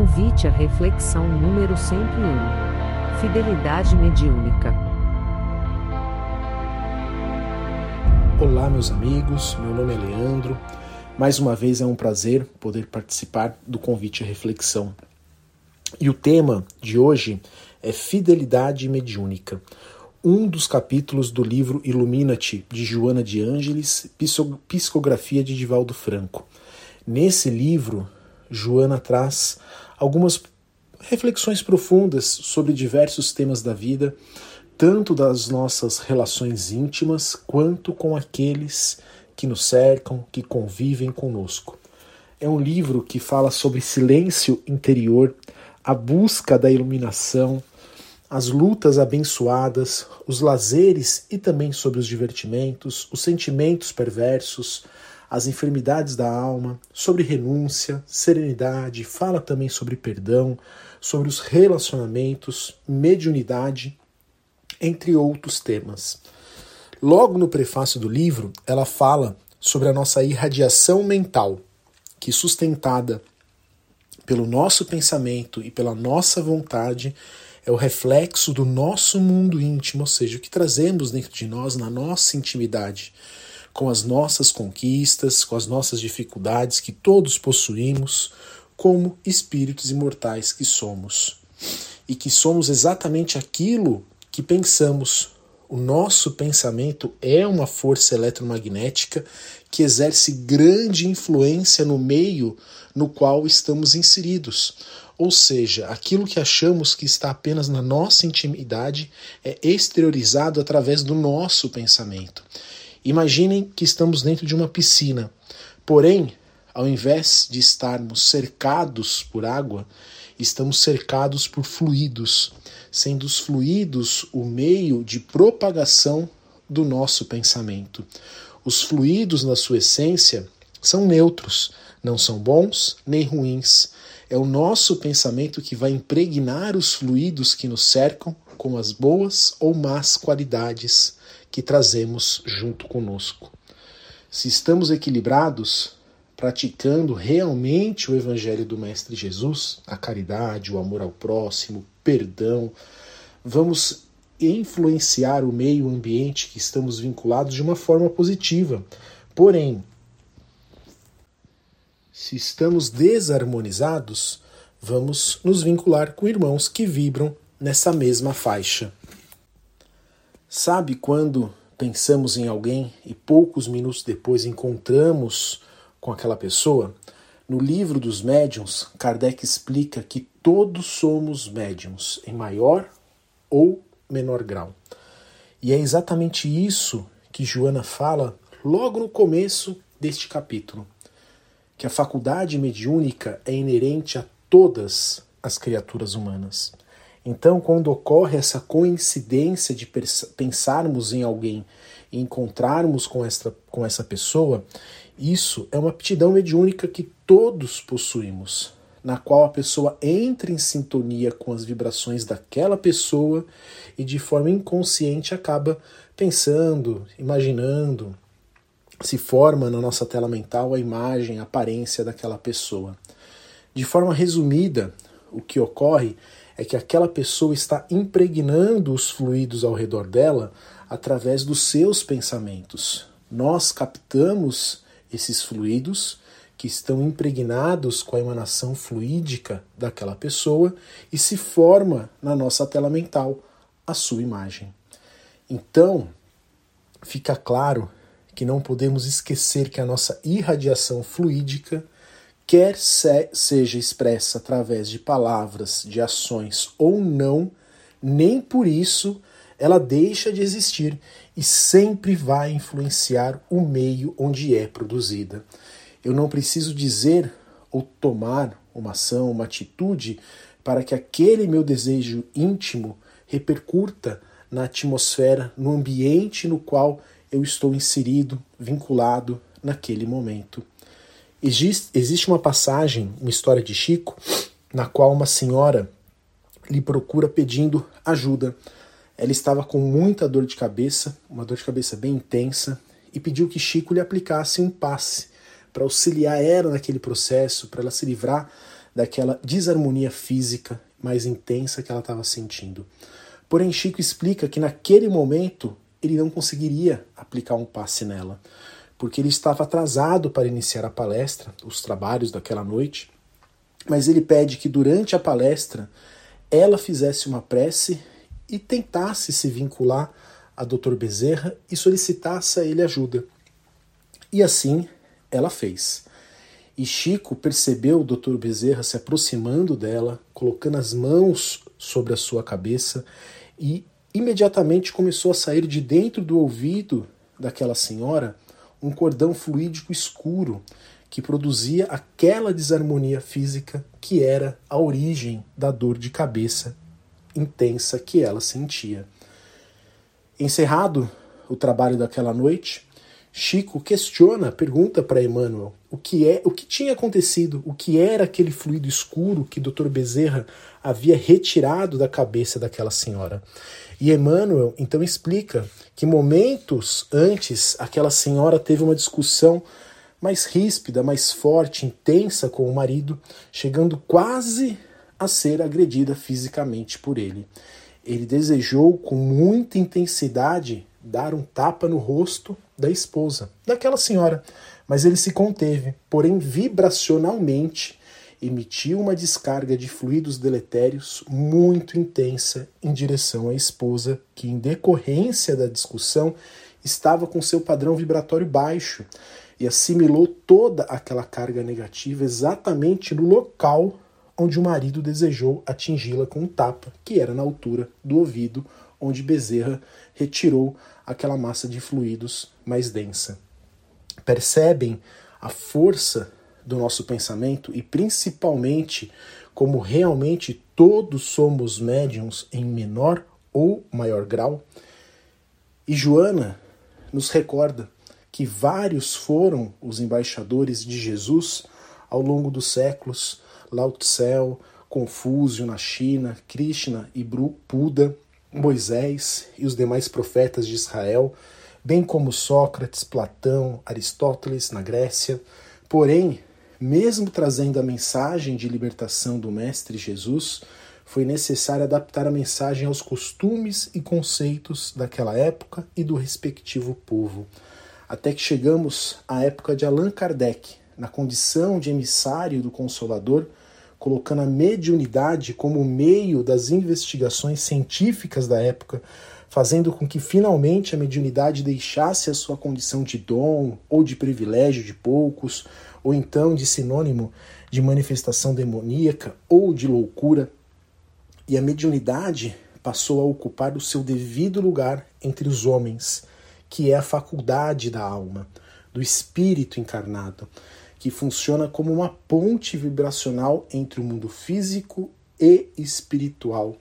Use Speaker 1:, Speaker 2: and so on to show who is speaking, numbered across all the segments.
Speaker 1: Convite à reflexão número 101. Fidelidade mediúnica.
Speaker 2: Olá, meus amigos. Meu nome é Leandro. Mais uma vez é um prazer poder participar do convite à reflexão. E o tema de hoje é Fidelidade mediúnica um dos capítulos do livro Ilumina-te, de Joana de Ângeles, Psicografia de Divaldo Franco. Nesse livro, Joana traz algumas reflexões profundas sobre diversos temas da vida, tanto das nossas relações íntimas quanto com aqueles que nos cercam, que convivem conosco. É um livro que fala sobre silêncio interior, a busca da iluminação, as lutas abençoadas, os lazeres e também sobre os divertimentos, os sentimentos perversos, as enfermidades da alma, sobre renúncia, serenidade, fala também sobre perdão, sobre os relacionamentos, mediunidade, entre outros temas. Logo no prefácio do livro, ela fala sobre a nossa irradiação mental, que sustentada pelo nosso pensamento e pela nossa vontade é o reflexo do nosso mundo íntimo, ou seja, o que trazemos dentro de nós na nossa intimidade, com as nossas conquistas, com as nossas dificuldades que todos possuímos, como espíritos imortais que somos. E que somos exatamente aquilo que pensamos. O nosso pensamento é uma força eletromagnética que exerce grande influência no meio no qual estamos inseridos. Ou seja, aquilo que achamos que está apenas na nossa intimidade é exteriorizado através do nosso pensamento. Imaginem que estamos dentro de uma piscina, porém, ao invés de estarmos cercados por água, estamos cercados por fluidos, sendo os fluidos o meio de propagação do nosso pensamento. Os fluidos, na sua essência, são neutros, não são bons nem ruins. É o nosso pensamento que vai impregnar os fluidos que nos cercam com as boas ou más qualidades que trazemos junto conosco. Se estamos equilibrados, praticando realmente o Evangelho do Mestre Jesus, a caridade, o amor ao próximo, perdão, vamos influenciar o meio ambiente que estamos vinculados de uma forma positiva. Porém, se estamos desarmonizados, vamos nos vincular com irmãos que vibram nessa mesma faixa. Sabe quando pensamos em alguém e poucos minutos depois encontramos com aquela pessoa? No livro dos médiuns, Kardec explica que todos somos médiums, em maior ou menor grau. E é exatamente isso que Joana fala logo no começo deste capítulo que a faculdade mediúnica é inerente a todas as criaturas humanas. Então, quando ocorre essa coincidência de pensarmos em alguém e encontrarmos com essa, com essa pessoa, isso é uma aptidão mediúnica que todos possuímos, na qual a pessoa entra em sintonia com as vibrações daquela pessoa e de forma inconsciente acaba pensando, imaginando, se forma na nossa tela mental a imagem, a aparência daquela pessoa. De forma resumida, o que ocorre é que aquela pessoa está impregnando os fluidos ao redor dela através dos seus pensamentos. Nós captamos esses fluidos que estão impregnados com a emanação fluídica daquela pessoa e se forma na nossa tela mental a sua imagem. Então, fica claro que não podemos esquecer que a nossa irradiação fluídica, quer se, seja expressa através de palavras, de ações ou não, nem por isso ela deixa de existir e sempre vai influenciar o meio onde é produzida. Eu não preciso dizer ou tomar uma ação, uma atitude para que aquele meu desejo íntimo repercuta na atmosfera, no ambiente no qual eu estou inserido, vinculado naquele momento. Existe uma passagem, uma história de Chico, na qual uma senhora lhe procura pedindo ajuda. Ela estava com muita dor de cabeça, uma dor de cabeça bem intensa, e pediu que Chico lhe aplicasse um passe para auxiliar ela naquele processo, para ela se livrar daquela desarmonia física mais intensa que ela estava sentindo. Porém, Chico explica que naquele momento ele não conseguiria aplicar um passe nela, porque ele estava atrasado para iniciar a palestra, os trabalhos daquela noite, mas ele pede que durante a palestra ela fizesse uma prece e tentasse se vincular a Dr. Bezerra e solicitasse a ele ajuda. E assim ela fez. E Chico percebeu o Dr. Bezerra se aproximando dela, colocando as mãos sobre a sua cabeça e imediatamente começou a sair de dentro do ouvido daquela senhora um cordão fluídico escuro que produzia aquela desarmonia física que era a origem da dor de cabeça intensa que ela sentia. Encerrado o trabalho daquela noite, Chico questiona, pergunta para Emmanuel o que é, o que tinha acontecido, o que era aquele fluido escuro que Dr. Bezerra havia retirado da cabeça daquela senhora. E Emmanuel então explica que momentos antes aquela senhora teve uma discussão mais ríspida, mais forte, intensa com o marido, chegando quase a ser agredida fisicamente por ele. Ele desejou com muita intensidade dar um tapa no rosto da esposa, daquela senhora, mas ele se conteve, porém vibracionalmente emitiu uma descarga de fluidos deletérios muito intensa em direção à esposa, que, em decorrência da discussão, estava com seu padrão vibratório baixo e assimilou toda aquela carga negativa exatamente no local onde o marido desejou atingi-la com um tapa, que era na altura do ouvido, onde Bezerra retirou aquela massa de fluidos mais densa. Percebem a força do nosso pensamento e principalmente como realmente todos somos médiums em menor ou maior grau? E Joana nos recorda que vários foram os embaixadores de Jesus ao longo dos séculos, Lao Tse, Confúcio na China, Krishna e Buda, Moisés e os demais profetas de Israel, bem como Sócrates, Platão, Aristóteles na Grécia. Porém, mesmo trazendo a mensagem de libertação do Mestre Jesus, foi necessário adaptar a mensagem aos costumes e conceitos daquela época e do respectivo povo até que chegamos à época de Allan Kardec, na condição de emissário do Consolador, colocando a mediunidade como meio das investigações científicas da época, fazendo com que finalmente a mediunidade deixasse a sua condição de dom ou de privilégio de poucos, ou então de sinônimo de manifestação demoníaca ou de loucura, e a mediunidade passou a ocupar o seu devido lugar entre os homens que é a faculdade da alma, do espírito encarnado, que funciona como uma ponte vibracional entre o mundo físico e espiritual,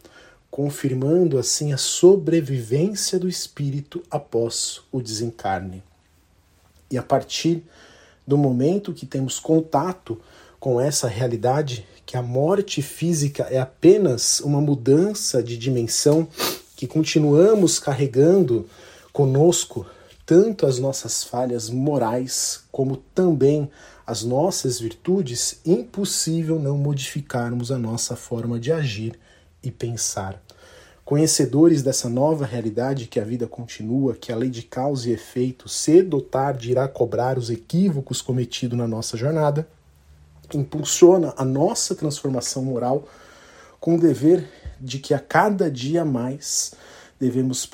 Speaker 2: confirmando assim a sobrevivência do espírito após o desencarne. E a partir do momento que temos contato com essa realidade, que a morte física é apenas uma mudança de dimensão que continuamos carregando conosco tanto as nossas falhas morais como também as nossas virtudes, impossível não modificarmos a nossa forma de agir e pensar. Conhecedores dessa nova realidade que a vida continua, que a lei de causa e efeito cedo ou tarde irá cobrar os equívocos cometidos na nossa jornada, impulsiona a nossa transformação moral com o dever de que a cada dia mais devemos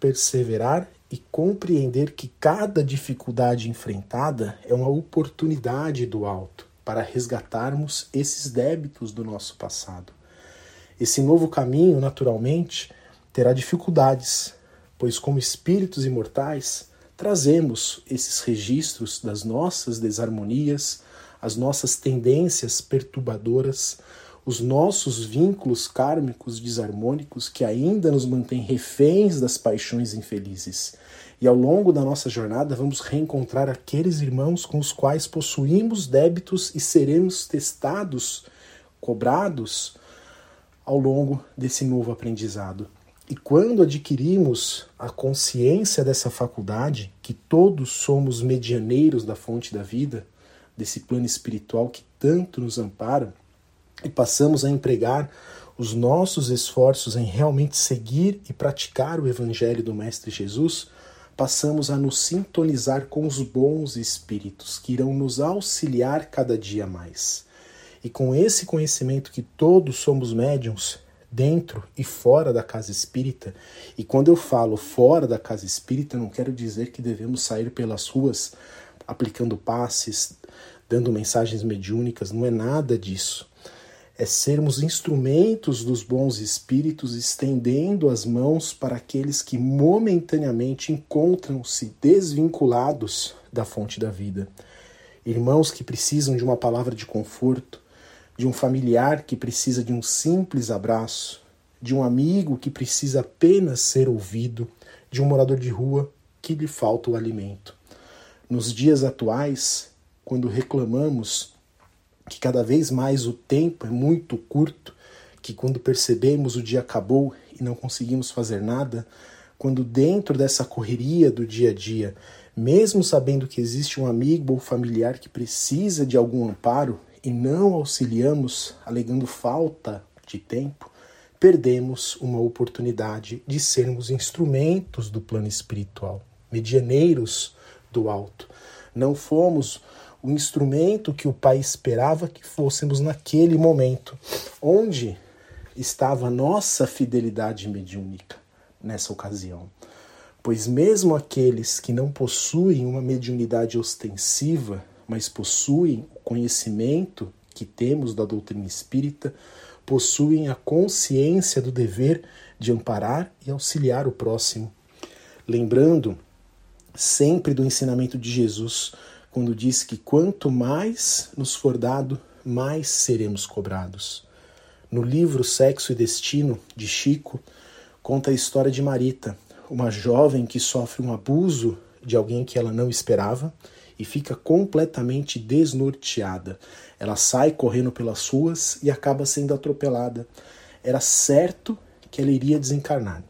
Speaker 2: perseverar e compreender que cada dificuldade enfrentada é uma oportunidade do alto para resgatarmos esses débitos do nosso passado. Esse novo caminho, naturalmente, terá dificuldades, pois, como espíritos imortais, trazemos esses registros das nossas desarmonias, as nossas tendências perturbadoras, os nossos vínculos kármicos desarmônicos que ainda nos mantêm reféns das paixões infelizes. E ao longo da nossa jornada vamos reencontrar aqueles irmãos com os quais possuímos débitos e seremos testados, cobrados ao longo desse novo aprendizado. E quando adquirimos a consciência dessa faculdade, que todos somos medianeiros da fonte da vida, desse plano espiritual que tanto nos ampara e passamos a empregar os nossos esforços em realmente seguir e praticar o Evangelho do Mestre Jesus, passamos a nos sintonizar com os bons espíritos que irão nos auxiliar cada dia mais. E com esse conhecimento que todos somos médiums, dentro e fora da casa espírita, e quando eu falo fora da casa espírita, não quero dizer que devemos sair pelas ruas aplicando passes, dando mensagens mediúnicas, não é nada disso é sermos instrumentos dos bons espíritos, estendendo as mãos para aqueles que momentaneamente encontram-se desvinculados da fonte da vida. Irmãos que precisam de uma palavra de conforto, de um familiar que precisa de um simples abraço, de um amigo que precisa apenas ser ouvido, de um morador de rua que lhe falta o alimento. Nos dias atuais, quando reclamamos que cada vez mais o tempo é muito curto, que quando percebemos o dia acabou e não conseguimos fazer nada, quando dentro dessa correria do dia a dia, mesmo sabendo que existe um amigo ou familiar que precisa de algum amparo e não auxiliamos, alegando falta de tempo, perdemos uma oportunidade de sermos instrumentos do plano espiritual, medianeiros do alto. Não fomos o instrumento que o Pai esperava que fôssemos naquele momento. Onde estava a nossa fidelidade mediúnica nessa ocasião? Pois, mesmo aqueles que não possuem uma mediunidade ostensiva, mas possuem o conhecimento que temos da doutrina espírita, possuem a consciência do dever de amparar e auxiliar o próximo. Lembrando sempre do ensinamento de Jesus quando diz que quanto mais nos for dado, mais seremos cobrados. No livro Sexo e Destino, de Chico, conta a história de Marita, uma jovem que sofre um abuso de alguém que ela não esperava e fica completamente desnorteada. Ela sai correndo pelas ruas e acaba sendo atropelada. Era certo que ela iria desencarnar.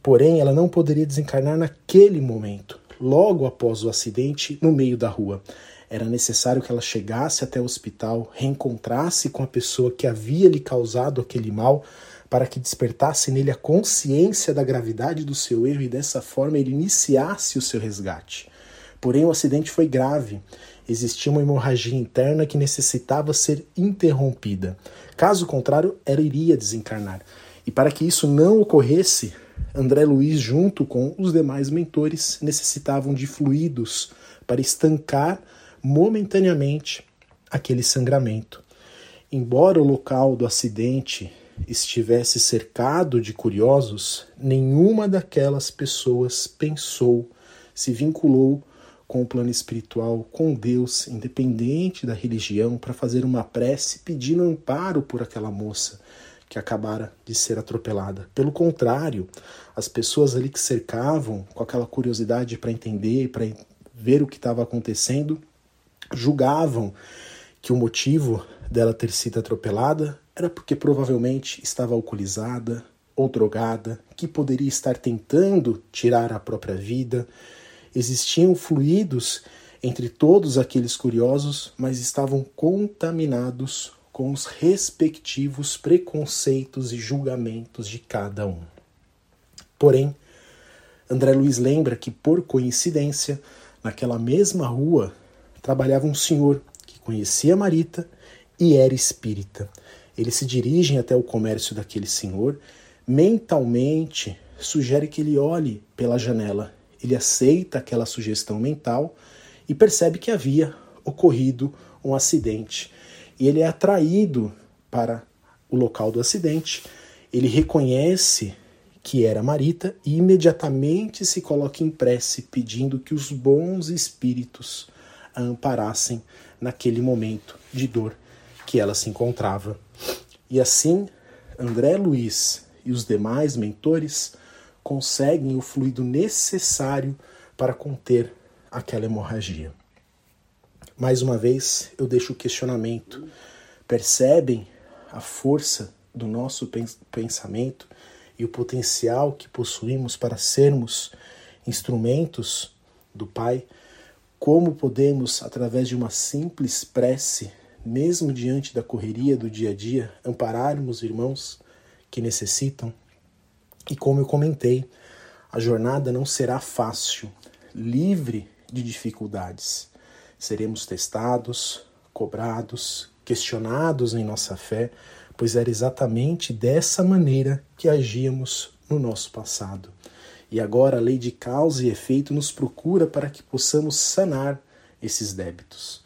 Speaker 2: Porém, ela não poderia desencarnar naquele momento logo após o acidente no meio da rua. Era necessário que ela chegasse até o hospital, reencontrasse com a pessoa que havia lhe causado aquele mal, para que despertasse nele a consciência da gravidade do seu erro e dessa forma ele iniciasse o seu resgate. Porém, o acidente foi grave. Existia uma hemorragia interna que necessitava ser interrompida. Caso contrário, ela iria desencarnar. E para que isso não ocorresse, André Luiz, junto com os demais mentores, necessitavam de fluidos para estancar momentaneamente aquele sangramento. Embora o local do acidente estivesse cercado de curiosos, nenhuma daquelas pessoas pensou, se vinculou com o plano espiritual, com Deus, independente da religião, para fazer uma prece pedindo amparo por aquela moça que acabara de ser atropelada. Pelo contrário, as pessoas ali que cercavam, com aquela curiosidade para entender, para ver o que estava acontecendo, julgavam que o motivo dela ter sido atropelada era porque provavelmente estava alcoolizada ou drogada, que poderia estar tentando tirar a própria vida. Existiam fluidos entre todos aqueles curiosos, mas estavam contaminados com os respectivos preconceitos e julgamentos de cada um. Porém, André Luiz lembra que, por coincidência, naquela mesma rua trabalhava um senhor que conhecia Marita e era espírita. Eles se dirigem até o comércio daquele senhor, mentalmente sugere que ele olhe pela janela. Ele aceita aquela sugestão mental e percebe que havia ocorrido um acidente e ele é atraído para o local do acidente. Ele reconhece que era Marita e imediatamente se coloca em prece pedindo que os bons espíritos a amparassem naquele momento de dor que ela se encontrava. E assim, André Luiz e os demais mentores conseguem o fluido necessário para conter aquela hemorragia. Mais uma vez, eu deixo o questionamento. Percebem a força do nosso pensamento e o potencial que possuímos para sermos instrumentos do Pai? como podemos, através de uma simples prece, mesmo diante da correria do dia a dia, ampararmos irmãos que necessitam. E como eu comentei, a jornada não será fácil, livre de dificuldades. Seremos testados, cobrados, questionados em nossa fé, pois era exatamente dessa maneira que agíamos no nosso passado. E agora a lei de causa e efeito nos procura para que possamos sanar esses débitos.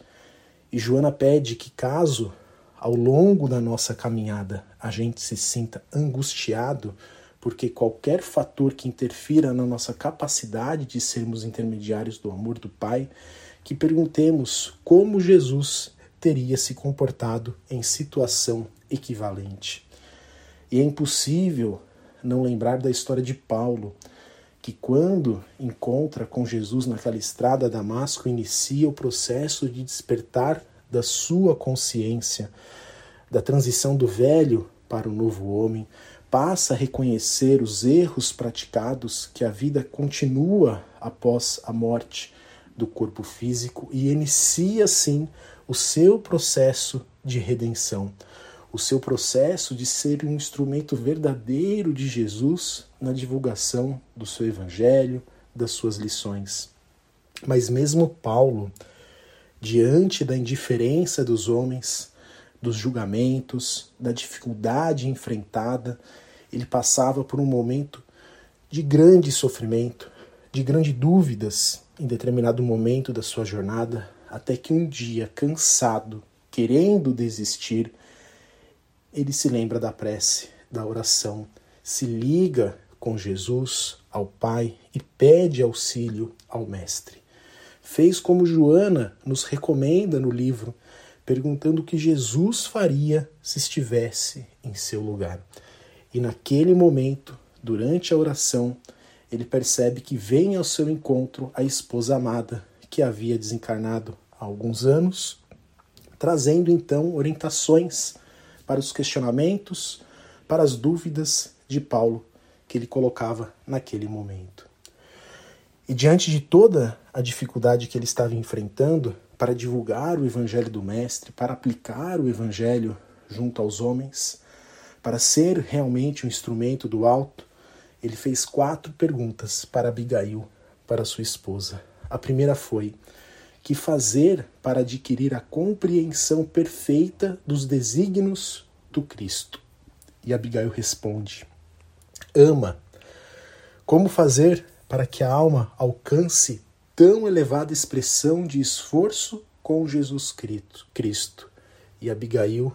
Speaker 2: E Joana pede que, caso ao longo da nossa caminhada a gente se sinta angustiado, porque qualquer fator que interfira na nossa capacidade de sermos intermediários do amor do Pai, que perguntemos como Jesus teria se comportado em situação equivalente. E é impossível não lembrar da história de Paulo, que quando encontra com Jesus naquela estrada a Damasco, inicia o processo de despertar da sua consciência, da transição do velho para o novo homem, passa a reconhecer os erros praticados, que a vida continua após a morte do corpo físico e inicia sim o seu processo de redenção, o seu processo de ser um instrumento verdadeiro de Jesus na divulgação do seu evangelho, das suas lições. Mas mesmo Paulo, diante da indiferença dos homens, dos julgamentos, da dificuldade enfrentada, ele passava por um momento de grande sofrimento, de grandes dúvidas em determinado momento da sua jornada, até que um dia, cansado, querendo desistir, ele se lembra da prece, da oração, se liga com Jesus ao Pai e pede auxílio ao Mestre. Fez como Joana nos recomenda no livro, perguntando o que Jesus faria se estivesse em seu lugar. E naquele momento, durante a oração, ele percebe que vem ao seu encontro a esposa amada, que havia desencarnado há alguns anos, trazendo então orientações para os questionamentos, para as dúvidas de Paulo que ele colocava naquele momento. E diante de toda a dificuldade que ele estava enfrentando para divulgar o evangelho do mestre, para aplicar o evangelho junto aos homens, para ser realmente um instrumento do alto, ele fez quatro perguntas para Abigail, para sua esposa. A primeira foi: que fazer para adquirir a compreensão perfeita dos desígnios do Cristo? E Abigail responde: Ama. Como fazer para que a alma alcance tão elevada expressão de esforço com Jesus Cristo? E Abigail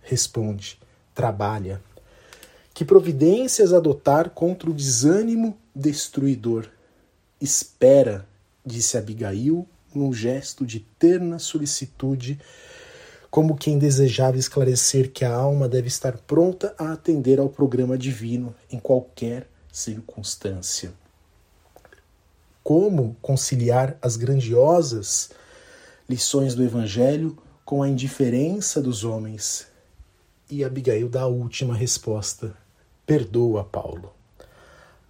Speaker 2: responde: Trabalha. Que providências adotar contra o desânimo destruidor? Espera, disse Abigail num gesto de terna solicitude, como quem desejava esclarecer que a alma deve estar pronta a atender ao programa divino em qualquer circunstância. Como conciliar as grandiosas lições do Evangelho com a indiferença dos homens? E Abigail dá a última resposta: perdoa, Paulo.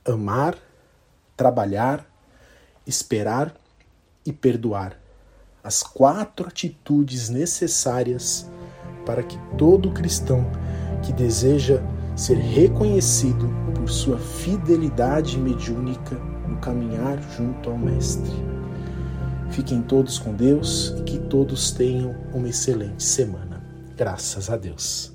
Speaker 2: Amar, trabalhar, esperar e perdoar. As quatro atitudes necessárias para que todo cristão que deseja ser reconhecido por sua fidelidade mediúnica no caminhar junto ao Mestre. Fiquem todos com Deus e que todos tenham uma excelente semana. Graças a Deus.